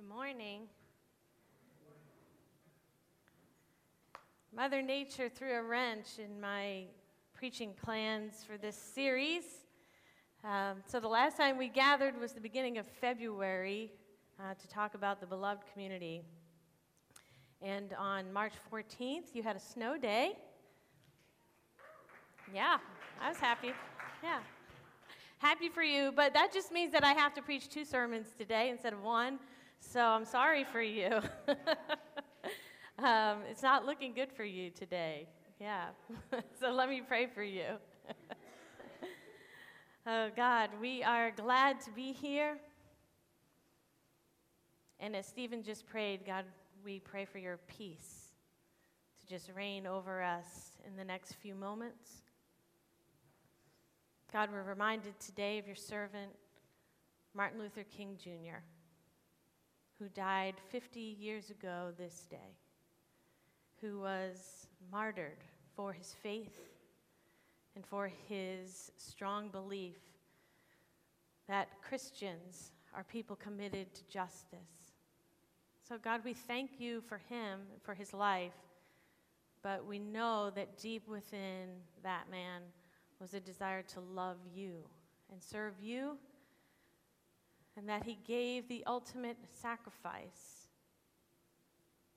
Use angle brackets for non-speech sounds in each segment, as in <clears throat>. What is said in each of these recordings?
Good morning. Mother Nature threw a wrench in my preaching plans for this series. Um, so, the last time we gathered was the beginning of February uh, to talk about the beloved community. And on March 14th, you had a snow day. Yeah, I was happy. Yeah. Happy for you, but that just means that I have to preach two sermons today instead of one. So I'm sorry for you. <laughs> um, it's not looking good for you today. Yeah. <laughs> so let me pray for you. <laughs> oh, God, we are glad to be here. And as Stephen just prayed, God, we pray for your peace to just reign over us in the next few moments. God, we're reminded today of your servant, Martin Luther King Jr who died 50 years ago this day, who was martyred for his faith and for his strong belief that Christians are people committed to justice. So, God, we thank you for him, for his life, but we know that deep within that man was a desire to love you and serve you and that he gave the ultimate sacrifice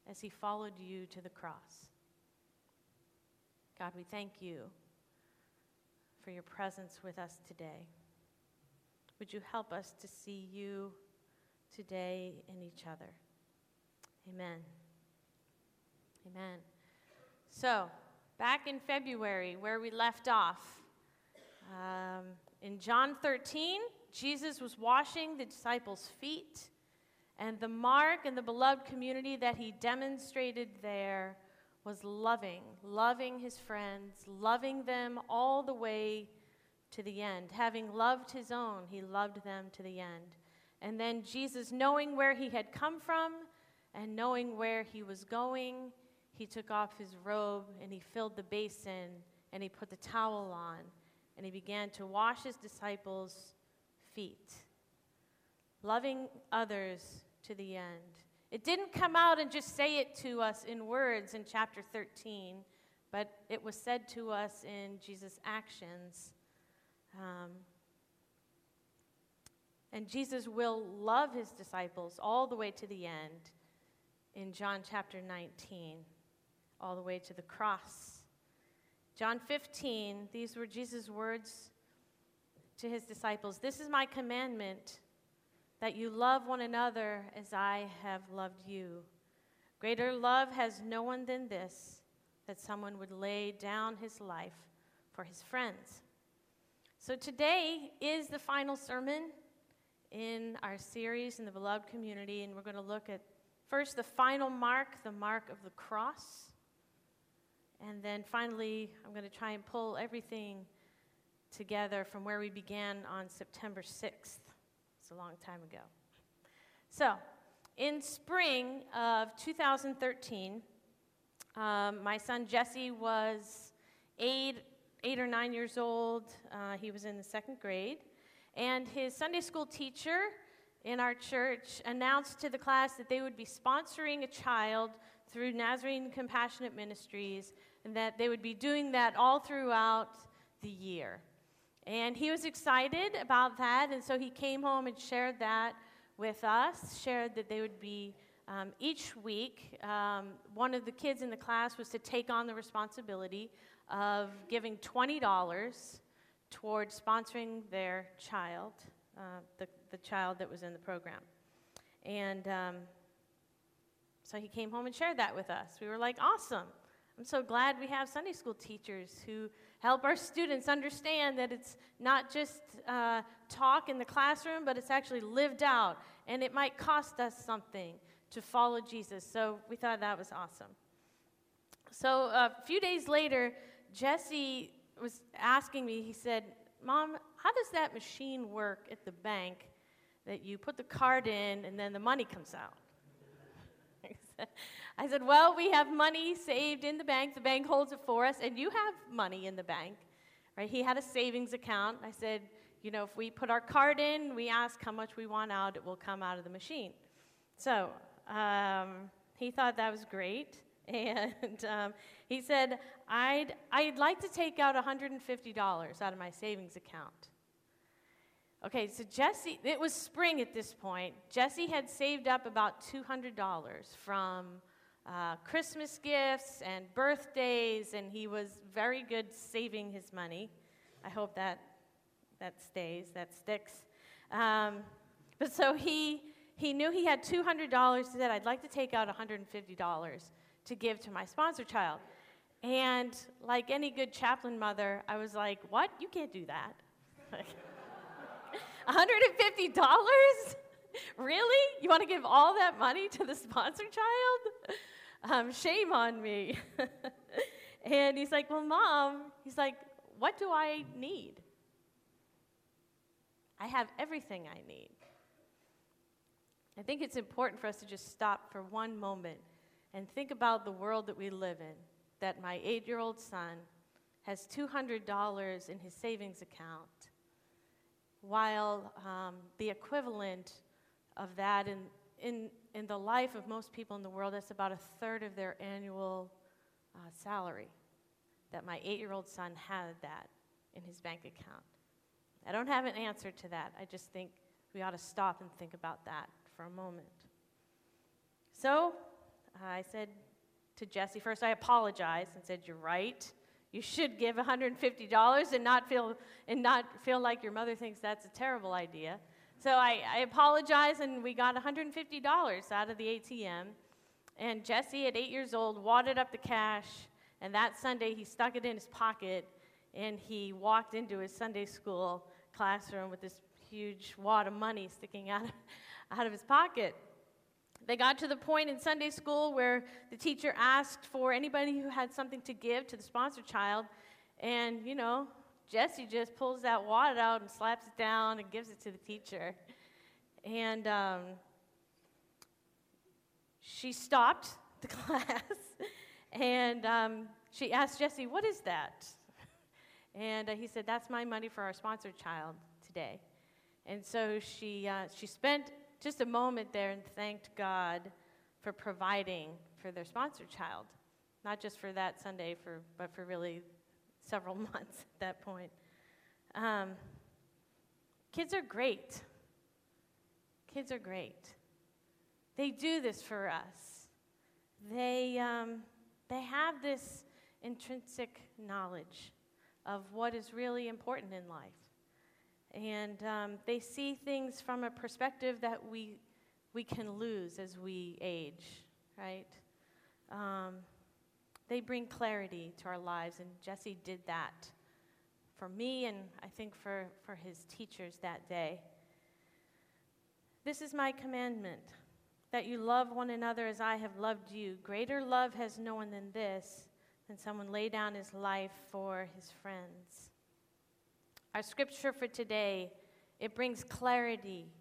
as he followed you to the cross. God, we thank you for your presence with us today. Would you help us to see you today in each other? Amen. Amen. So, back in February, where we left off, um, in John 13, Jesus was washing the disciples' feet, and the mark and the beloved community that he demonstrated there was loving, loving his friends, loving them all the way to the end. Having loved his own, he loved them to the end. And then Jesus, knowing where he had come from and knowing where he was going, he took off his robe and he filled the basin and he put the towel on and he began to wash his disciples' feet, loving others to the end. It didn't come out and just say it to us in words in chapter 13, but it was said to us in Jesus' actions. Um, and Jesus will love his disciples all the way to the end in John chapter 19, all the way to the cross. John 15, these were Jesus' words to his disciples This is my commandment, that you love one another as I have loved you. Greater love has no one than this, that someone would lay down his life for his friends. So today is the final sermon in our series in the beloved community, and we're going to look at first the final mark, the mark of the cross. And then finally, I'm going to try and pull everything together from where we began on September 6th. It's a long time ago. So, in spring of 2013, um, my son Jesse was eight, eight or nine years old. Uh, he was in the second grade. And his Sunday school teacher in our church announced to the class that they would be sponsoring a child through Nazarene Compassionate Ministries and that they would be doing that all throughout the year. And he was excited about that, and so he came home and shared that with us, shared that they would be um, each week, um, one of the kids in the class was to take on the responsibility of giving $20 towards sponsoring their child, uh, the, the child that was in the program. And um, so he came home and shared that with us. We were like, awesome. I'm so glad we have Sunday school teachers who help our students understand that it's not just uh, talk in the classroom, but it's actually lived out. And it might cost us something to follow Jesus. So we thought that was awesome. So a few days later, Jesse was asking me, he said, Mom, how does that machine work at the bank that you put the card in and then the money comes out? <laughs> I said, Well, we have money saved in the bank. The bank holds it for us, and you have money in the bank. Right? He had a savings account. I said, You know, if we put our card in, we ask how much we want out, it will come out of the machine. So um, he thought that was great. <laughs> And um, he said, I'd, I'd like to take out $150 out of my savings account. Okay, so Jesse, it was spring at this point. Jesse had saved up about $200 from uh, Christmas gifts and birthdays, and he was very good saving his money. I hope that that stays, that sticks. Um, but so he he knew he had $200. He said, I'd like to take out $150 to give to my sponsor child. And like any good chaplain mother, I was like, What? You can't do that. <laughs> $150? <laughs> really? You want to give all that money to the sponsor child? Um, shame on me. <laughs> and he's like, Well, mom, he's like, What do I need? I have everything I need. I think it's important for us to just stop for one moment and think about the world that we live in. That my eight year old son has $200 in his savings account, while um, the equivalent of that in, in, in the life of most people in the world, that's about a third of their annual uh, salary. That my eight year old son had that in his bank account. I don't have an answer to that. I just think we ought to stop and think about that for a moment. So I said to Jesse, first I apologized and said, You're right. You should give $150 and not feel, and not feel like your mother thinks that's a terrible idea. So I, I apologized, and we got $150 out of the ATM. And Jesse, at eight years old, wadded up the cash, and that Sunday he stuck it in his pocket and he walked into his Sunday school classroom with this huge wad of money sticking out of, out of his pocket. They got to the point in Sunday school where the teacher asked for anybody who had something to give to the sponsor child. And, you know, Jesse just pulls that wad out and slaps it down and gives it to the teacher. And um, she stopped <laughs> the class and um, she asked Jesse, What is that? And uh, he said, That's my money for our sponsored child today. And so she, uh, she spent just a moment there and thanked God for providing for their sponsored child, not just for that Sunday, for, but for really several <laughs> months at that point. Um, kids are great. Kids are great. They do this for us. They, um, they have this intrinsic knowledge of what is really important in life. And um, they see things from a perspective that we, we can lose as we age, right? Um, they bring clarity to our lives, and Jesse did that for me and I think for, for his teachers that day. This is my commandment that you love one another as I have loved you. Greater love has no one than this than someone lay down his life for his friends. Our scripture for today, it brings clarity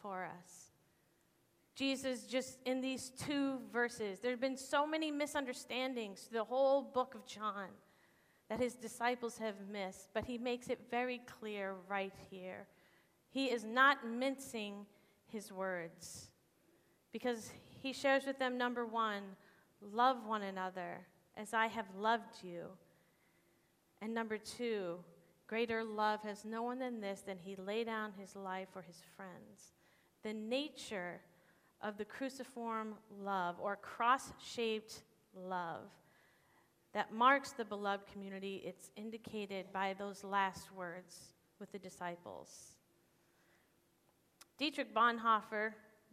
for us. Jesus, just in these two verses, there have been so many misunderstandings the whole book of John that his disciples have missed, but he makes it very clear right here. He is not mincing his words because he shares with them number one, love one another as I have loved you. And number two, greater love has no one than this, than he lay down his life for his friends. The nature of the cruciform love or cross shaped love that marks the beloved community, it's indicated by those last words with the disciples. Dietrich Bonhoeffer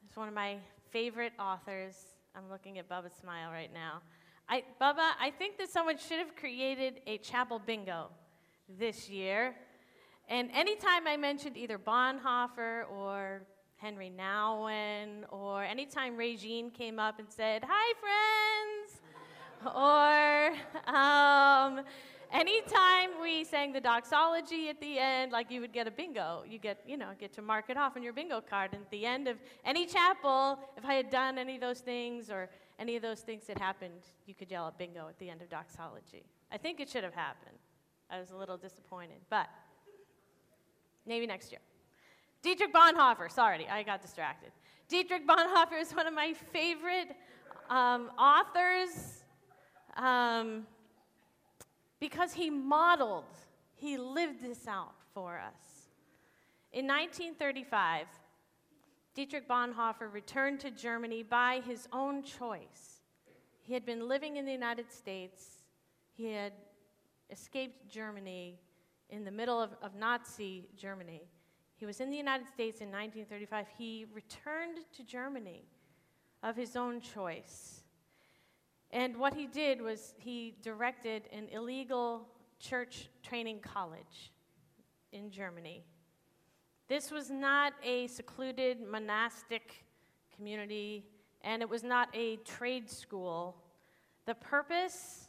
is one of my favorite authors. I'm looking at Bubba's smile right now. I, Bubba, I think that someone should have created a chapel bingo this year. And anytime I mentioned either Bonhoeffer or Henry Nouwen, or anytime Regine came up and said, Hi, friends, <laughs> or um, anytime we sang the doxology at the end, like you would get a bingo. You get, you know, get to mark it off on your bingo card. And at the end of any chapel, if I had done any of those things or any of those things that happened, you could yell at bingo at the end of doxology. I think it should have happened. I was a little disappointed, but maybe next year. Dietrich Bonhoeffer, sorry, I got distracted. Dietrich Bonhoeffer is one of my favorite um, authors um, because he modeled, he lived this out for us. In 1935, Dietrich Bonhoeffer returned to Germany by his own choice. He had been living in the United States, he had escaped Germany in the middle of, of Nazi Germany. He was in the United States in 1935. He returned to Germany of his own choice. And what he did was he directed an illegal church training college in Germany. This was not a secluded monastic community, and it was not a trade school. The purpose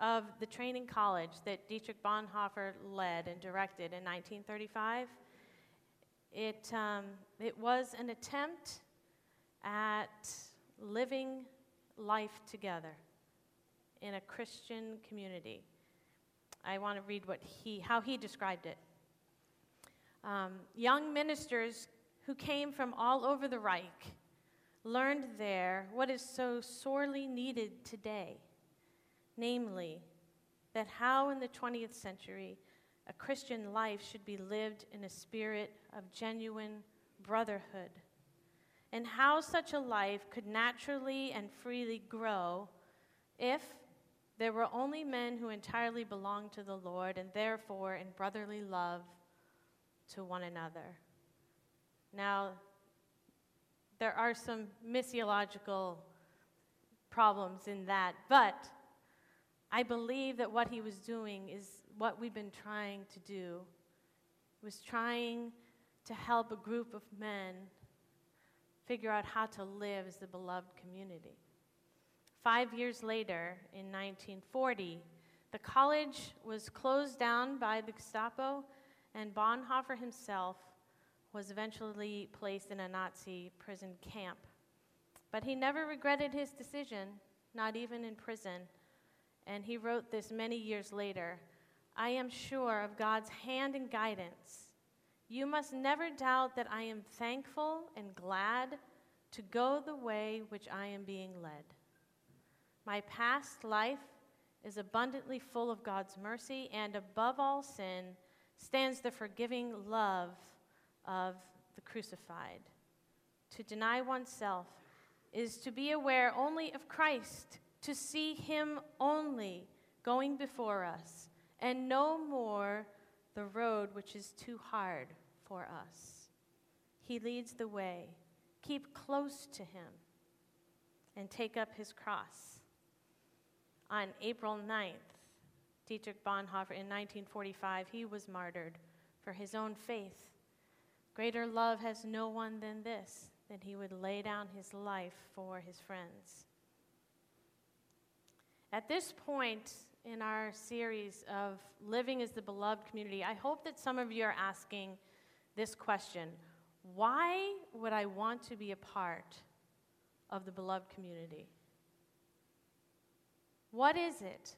of the training college that Dietrich Bonhoeffer led and directed in 1935, it, um, it was an attempt at living life together in a Christian community. I want to read what he, how he described it. Um, young ministers who came from all over the Reich learned there what is so sorely needed today namely, that how in the 20th century a Christian life should be lived in a spirit of genuine brotherhood and how such a life could naturally and freely grow if there were only men who entirely belonged to the Lord and therefore in brotherly love to one another. Now, there are some missiological problems in that, but I believe that what he was doing is what we've been trying to do. He was trying to help a group of men figure out how to live as the beloved community. Five years later, in 1940, the college was closed down by the Gestapo, and Bonhoeffer himself was eventually placed in a Nazi prison camp. But he never regretted his decision, not even in prison. And he wrote this many years later I am sure of God's hand and guidance you must never doubt that I am thankful and glad to go the way which I am being led. My past life is abundantly full of God's mercy, and above all sin stands the forgiving love of the crucified. To deny oneself is to be aware only of Christ, to see Him only going before us, and no more the road which is too hard for us. He leads the way. Keep close to him and take up his cross. On April 9th, Dietrich Bonhoeffer, in 1945, he was martyred for his own faith. Greater love has no one than this, that he would lay down his life for his friends. At this point in our series of Living as the Beloved Community, I hope that some of you are asking this question Why would I want to be a part of the beloved community? What is it?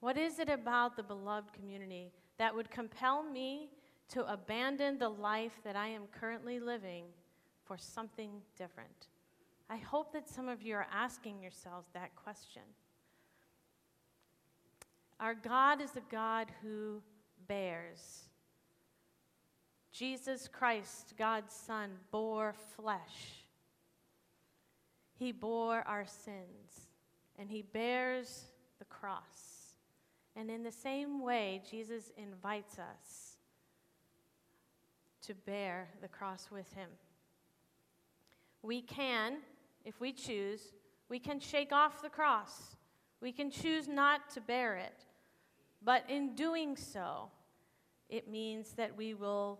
What is it about the beloved community that would compel me to abandon the life that I am currently living for something different? I hope that some of you are asking yourselves that question. Our God is a God who bears. Jesus Christ, God's Son, bore flesh. He bore our sins, and He bears the cross. And in the same way, Jesus invites us to bear the cross with Him. We can, if we choose, we can shake off the cross. We can choose not to bear it. But in doing so, it means that we will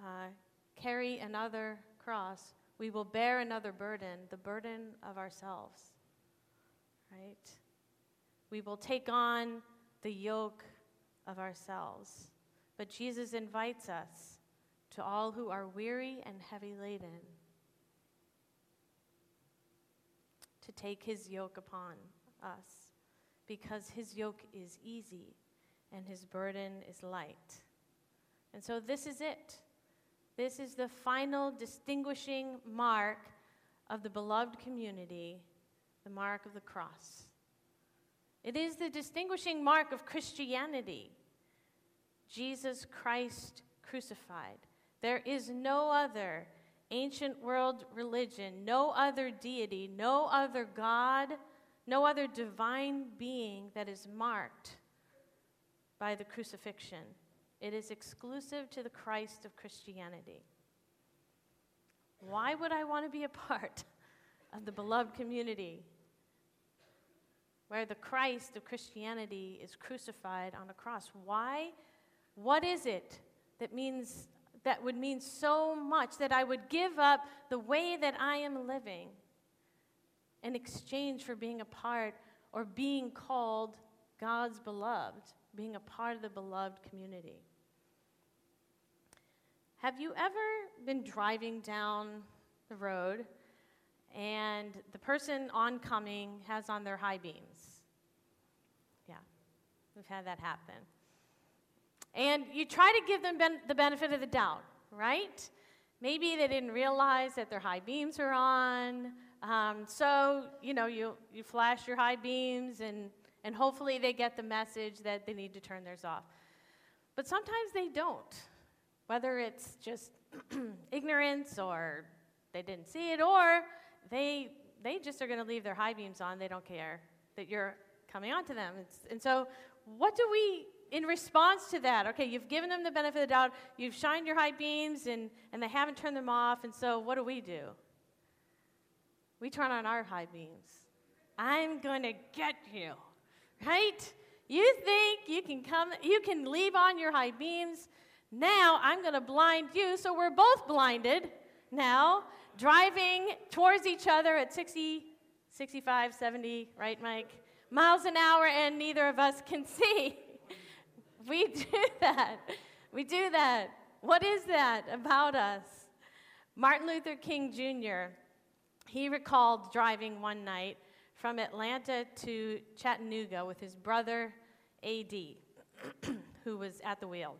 uh, carry another cross, we will bear another burden, the burden of ourselves. Right? We will take on the yoke of ourselves. But Jesus invites us to all who are weary and heavy laden to take his yoke upon us because his yoke is easy and his burden is light. And so this is it. This is the final distinguishing mark of the beloved community, the mark of the cross. It is the distinguishing mark of Christianity Jesus Christ crucified. There is no other ancient world religion, no other deity, no other God, no other divine being that is marked by the crucifixion. It is exclusive to the Christ of Christianity. Why would I want to be a part <laughs> of the beloved community where the Christ of Christianity is crucified on a cross? Why? What is it that means that would mean so much that I would give up the way that I am living in exchange for being a part or being called God's beloved, being a part of the beloved community? Have you ever been driving down the road and the person oncoming has on their high beams? Yeah, we've had that happen. And you try to give them ben- the benefit of the doubt, right? Maybe they didn't realize that their high beams are on. Um, so, you know, you, you flash your high beams and, and hopefully they get the message that they need to turn theirs off. But sometimes they don't, whether it's just <clears throat> ignorance or they didn't see it or they, they just are going to leave their high beams on. They don't care that you're coming onto them. It's, and so, what do we in response to that, okay, you've given them the benefit of the doubt, you've shined your high beams, and, and they haven't turned them off, and so what do we do? We turn on our high beams. I'm going to get you, right? You think you can come, you can leave on your high beams. Now I'm going to blind you, so we're both blinded now, driving towards each other at 60, 65, 70, right, Mike? Miles an hour, and neither of us can <laughs> see. We do that. We do that. What is that about us? Martin Luther King Jr., he recalled driving one night from Atlanta to Chattanooga with his brother, A.D., <clears throat> who was at the wheel.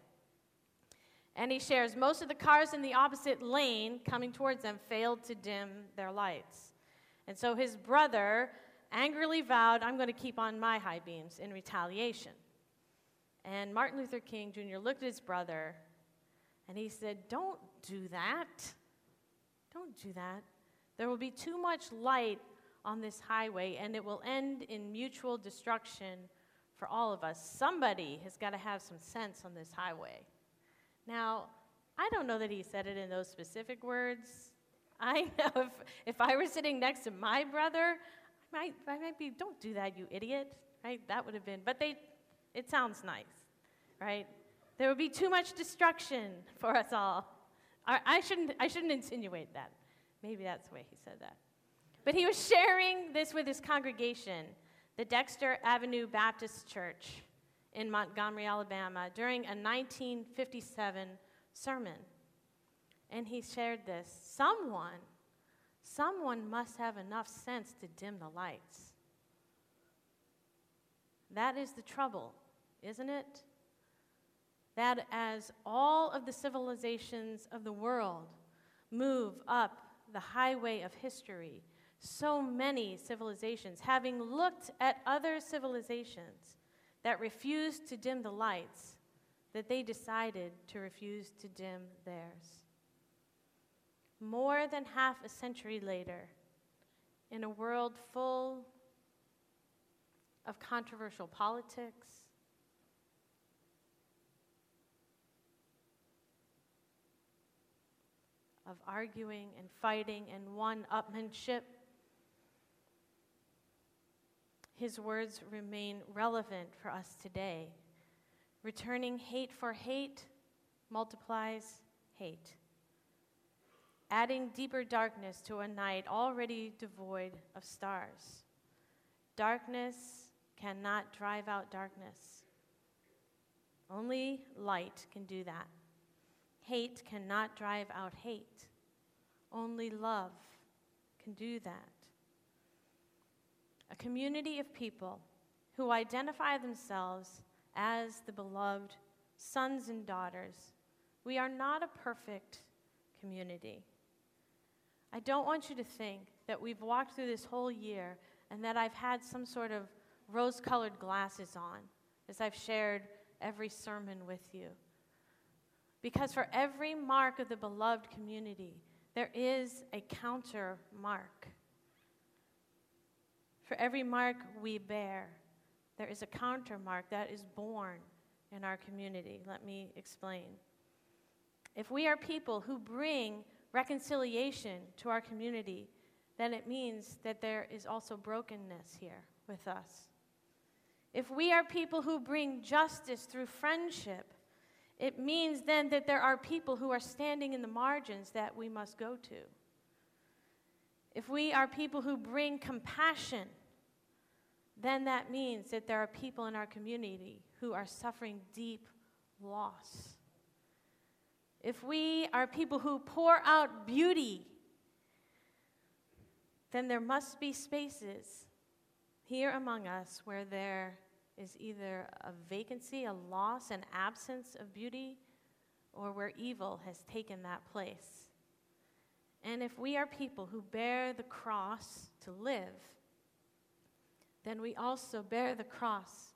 And he shares most of the cars in the opposite lane coming towards them failed to dim their lights. And so his brother angrily vowed, I'm going to keep on my high beams in retaliation. And Martin Luther King Jr. looked at his brother and he said, Don't do that. Don't do that. There will be too much light on this highway and it will end in mutual destruction for all of us. Somebody has got to have some sense on this highway. Now, I don't know that he said it in those specific words. I <laughs> know if, if I were sitting next to my brother, I might, I might be, don't do that, you idiot, right? That would have been, but they, it sounds nice, right? There would be too much destruction for us all. I, I, shouldn't, I shouldn't insinuate that. Maybe that's the way he said that. But he was sharing this with his congregation, the Dexter Avenue Baptist Church in Montgomery, Alabama, during a 1957 sermon. And he shared this Someone, someone must have enough sense to dim the lights. That is the trouble isn't it? That as all of the civilizations of the world move up the highway of history, so many civilizations, having looked at other civilizations that refused to dim the lights, that they decided to refuse to dim theirs. More than half a century later, in a world full of controversial politics, of arguing and fighting and one upmanship, his words remain relevant for us today. Returning hate for hate multiplies hate. Adding deeper darkness to a night already devoid of stars. Darkness cannot drive out darkness. Only light can do that. Hate cannot drive out hate. Only love can do that. A community of people who identify themselves as the beloved sons and daughters. We are not a perfect community. I don't want you to think that we've walked through this whole year and that I've had some sort of rose colored glasses on as I've shared every sermon with you. Because for every mark of the beloved community, there is a counter mark. For every mark we bear, there is a counter mark that is born in our community. Let me explain. If we are people who bring reconciliation to our community, then it means that there is also brokenness here with us. If we are people who bring justice through friendship, it means then that there are people who are standing in the margins that we must go to. If we are people who bring compassion, then that means that there are people in our community who are suffering deep loss. If we are people who pour out beauty, then there must be spaces here among us where there is either a vacancy, a loss, an absence of beauty, or where evil has taken that place. And if we are people who bear the cross to live, then we also bear the cross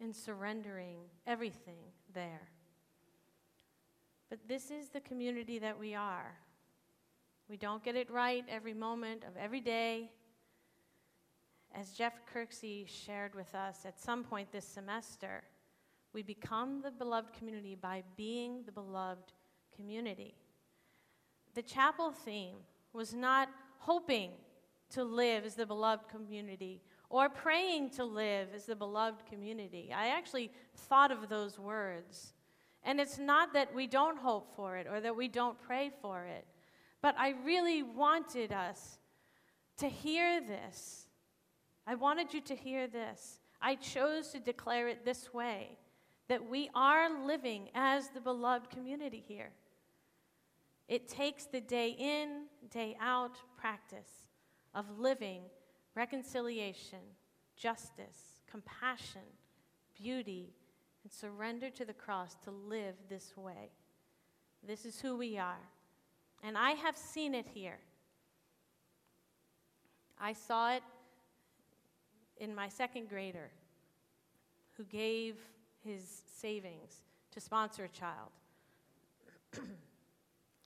in surrendering everything there. But this is the community that we are. We don't get it right every moment of every day. As Jeff Kirksey shared with us at some point this semester, we become the beloved community by being the beloved community. The chapel theme was not hoping to live as the beloved community or praying to live as the beloved community. I actually thought of those words. And it's not that we don't hope for it or that we don't pray for it, but I really wanted us to hear this. I wanted you to hear this. I chose to declare it this way that we are living as the beloved community here. It takes the day in, day out practice of living reconciliation, justice, compassion, beauty, and surrender to the cross to live this way. This is who we are. And I have seen it here. I saw it in my second grader who gave his savings to sponsor a child. <clears throat>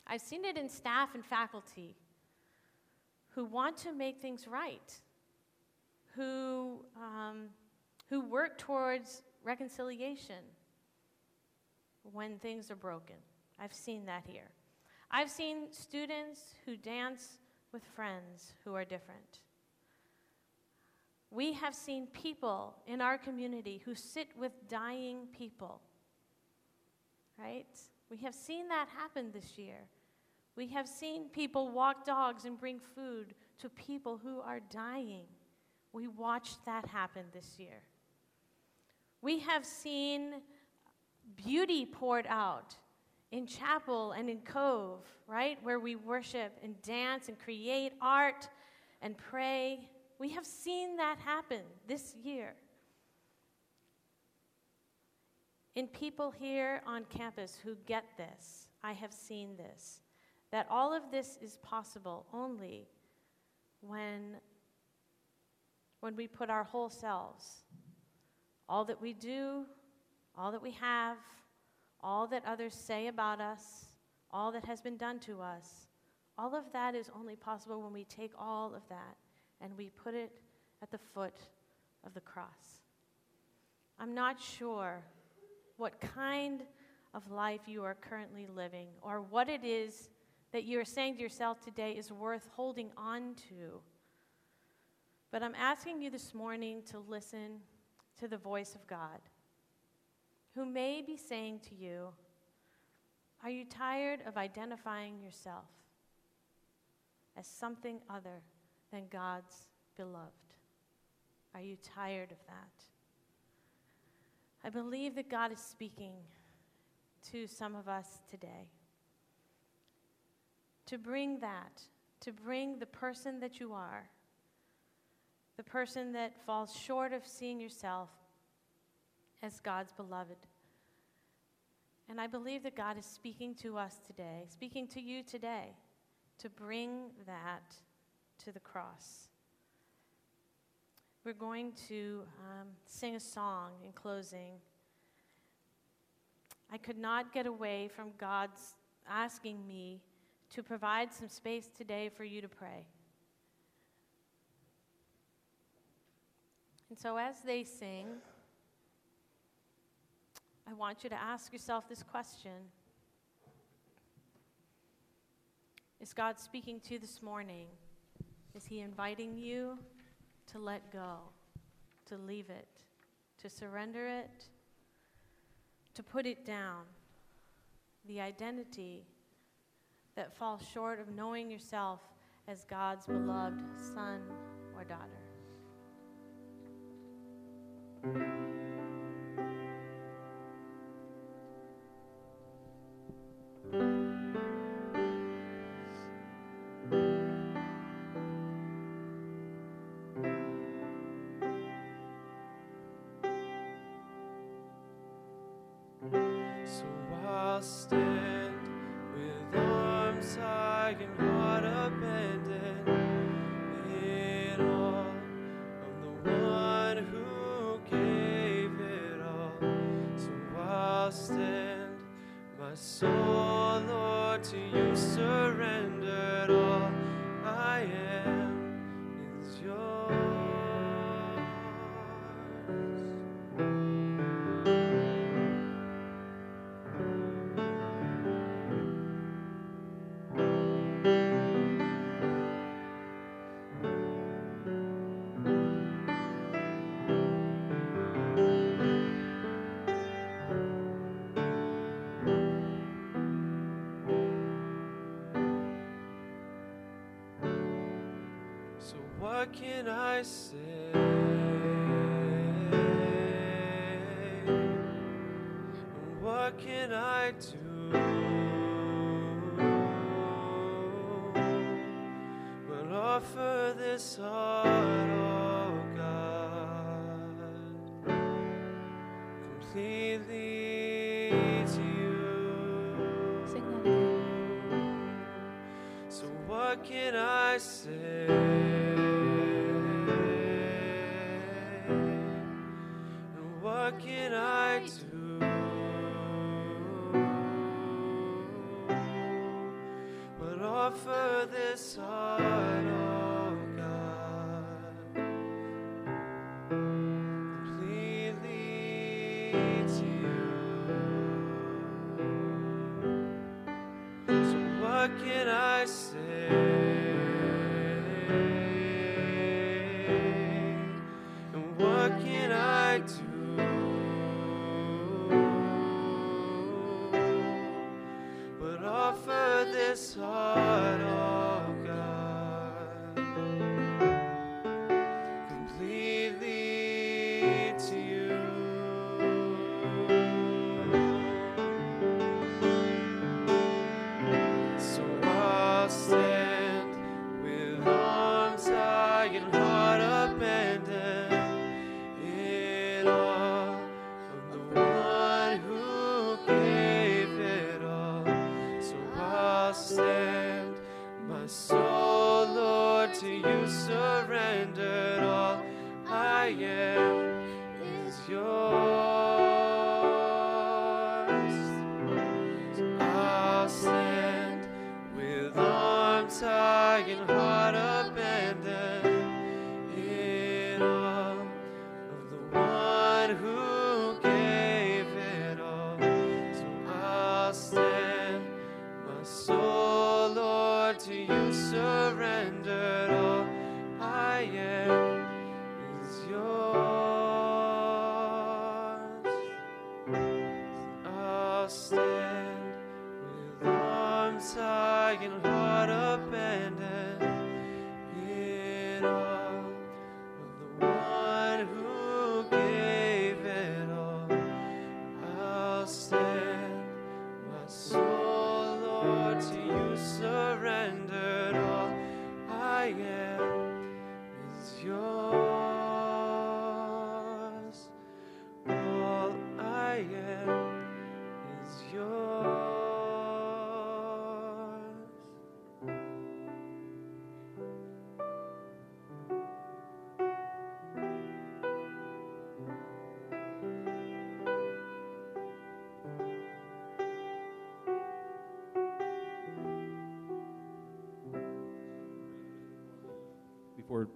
I've seen it in staff and faculty who want to make things right, who, um, who work towards reconciliation when things are broken. I've seen that here. I've seen students who dance with friends who are different. We have seen people in our community who sit with dying people, right? We have seen that happen this year. We have seen people walk dogs and bring food to people who are dying. We watched that happen this year. We have seen beauty poured out in chapel and in cove, right? Where we worship and dance and create art and pray. We have seen that happen this year. In people here on campus who get this, I have seen this that all of this is possible only when, when we put our whole selves, all that we do, all that we have, all that others say about us, all that has been done to us, all of that is only possible when we take all of that and we put it at the foot of the cross. I'm not sure what kind of life you are currently living or what it is that you're saying to yourself today is worth holding on to. But I'm asking you this morning to listen to the voice of God, who may be saying to you, Are you tired of identifying yourself as something other than God's beloved? Are you tired of that? I believe that God is speaking to some of us today to bring that, to bring the person that you are, the person that falls short of seeing yourself as God's beloved. And I believe that God is speaking to us today, speaking to you today, to bring that to the cross. We're going to um, sing a song in closing. I could not get away from God's asking me to provide some space today for you to pray. And so, as they sing, I want you to ask yourself this question Is God speaking to you this morning? Is He inviting you to let go, to leave it, to surrender it, to put it down? The identity that falls short of knowing yourself as God's beloved son or daughter. Thank you. What can I say? What can I do? But offer this heart, oh God, completely to you. So what can I say? To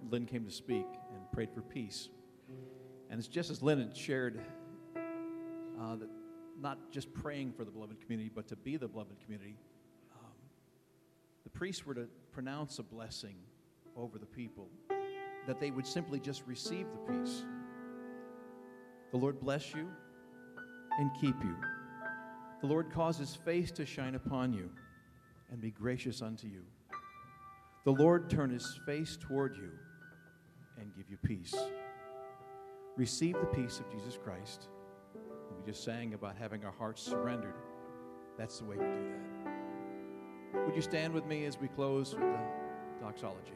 Lynn came to speak and prayed for peace. And it's just as Lynn had shared uh, that not just praying for the beloved community, but to be the beloved community. Um, the priests were to pronounce a blessing over the people, that they would simply just receive the peace. The Lord bless you and keep you. The Lord cause his face to shine upon you and be gracious unto you. The Lord turn his face toward you and give you peace. Receive the peace of Jesus Christ. We just sang about having our hearts surrendered. That's the way we do that. Would you stand with me as we close with the doxology?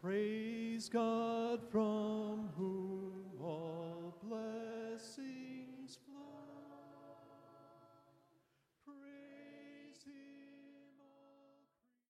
Praise God from whom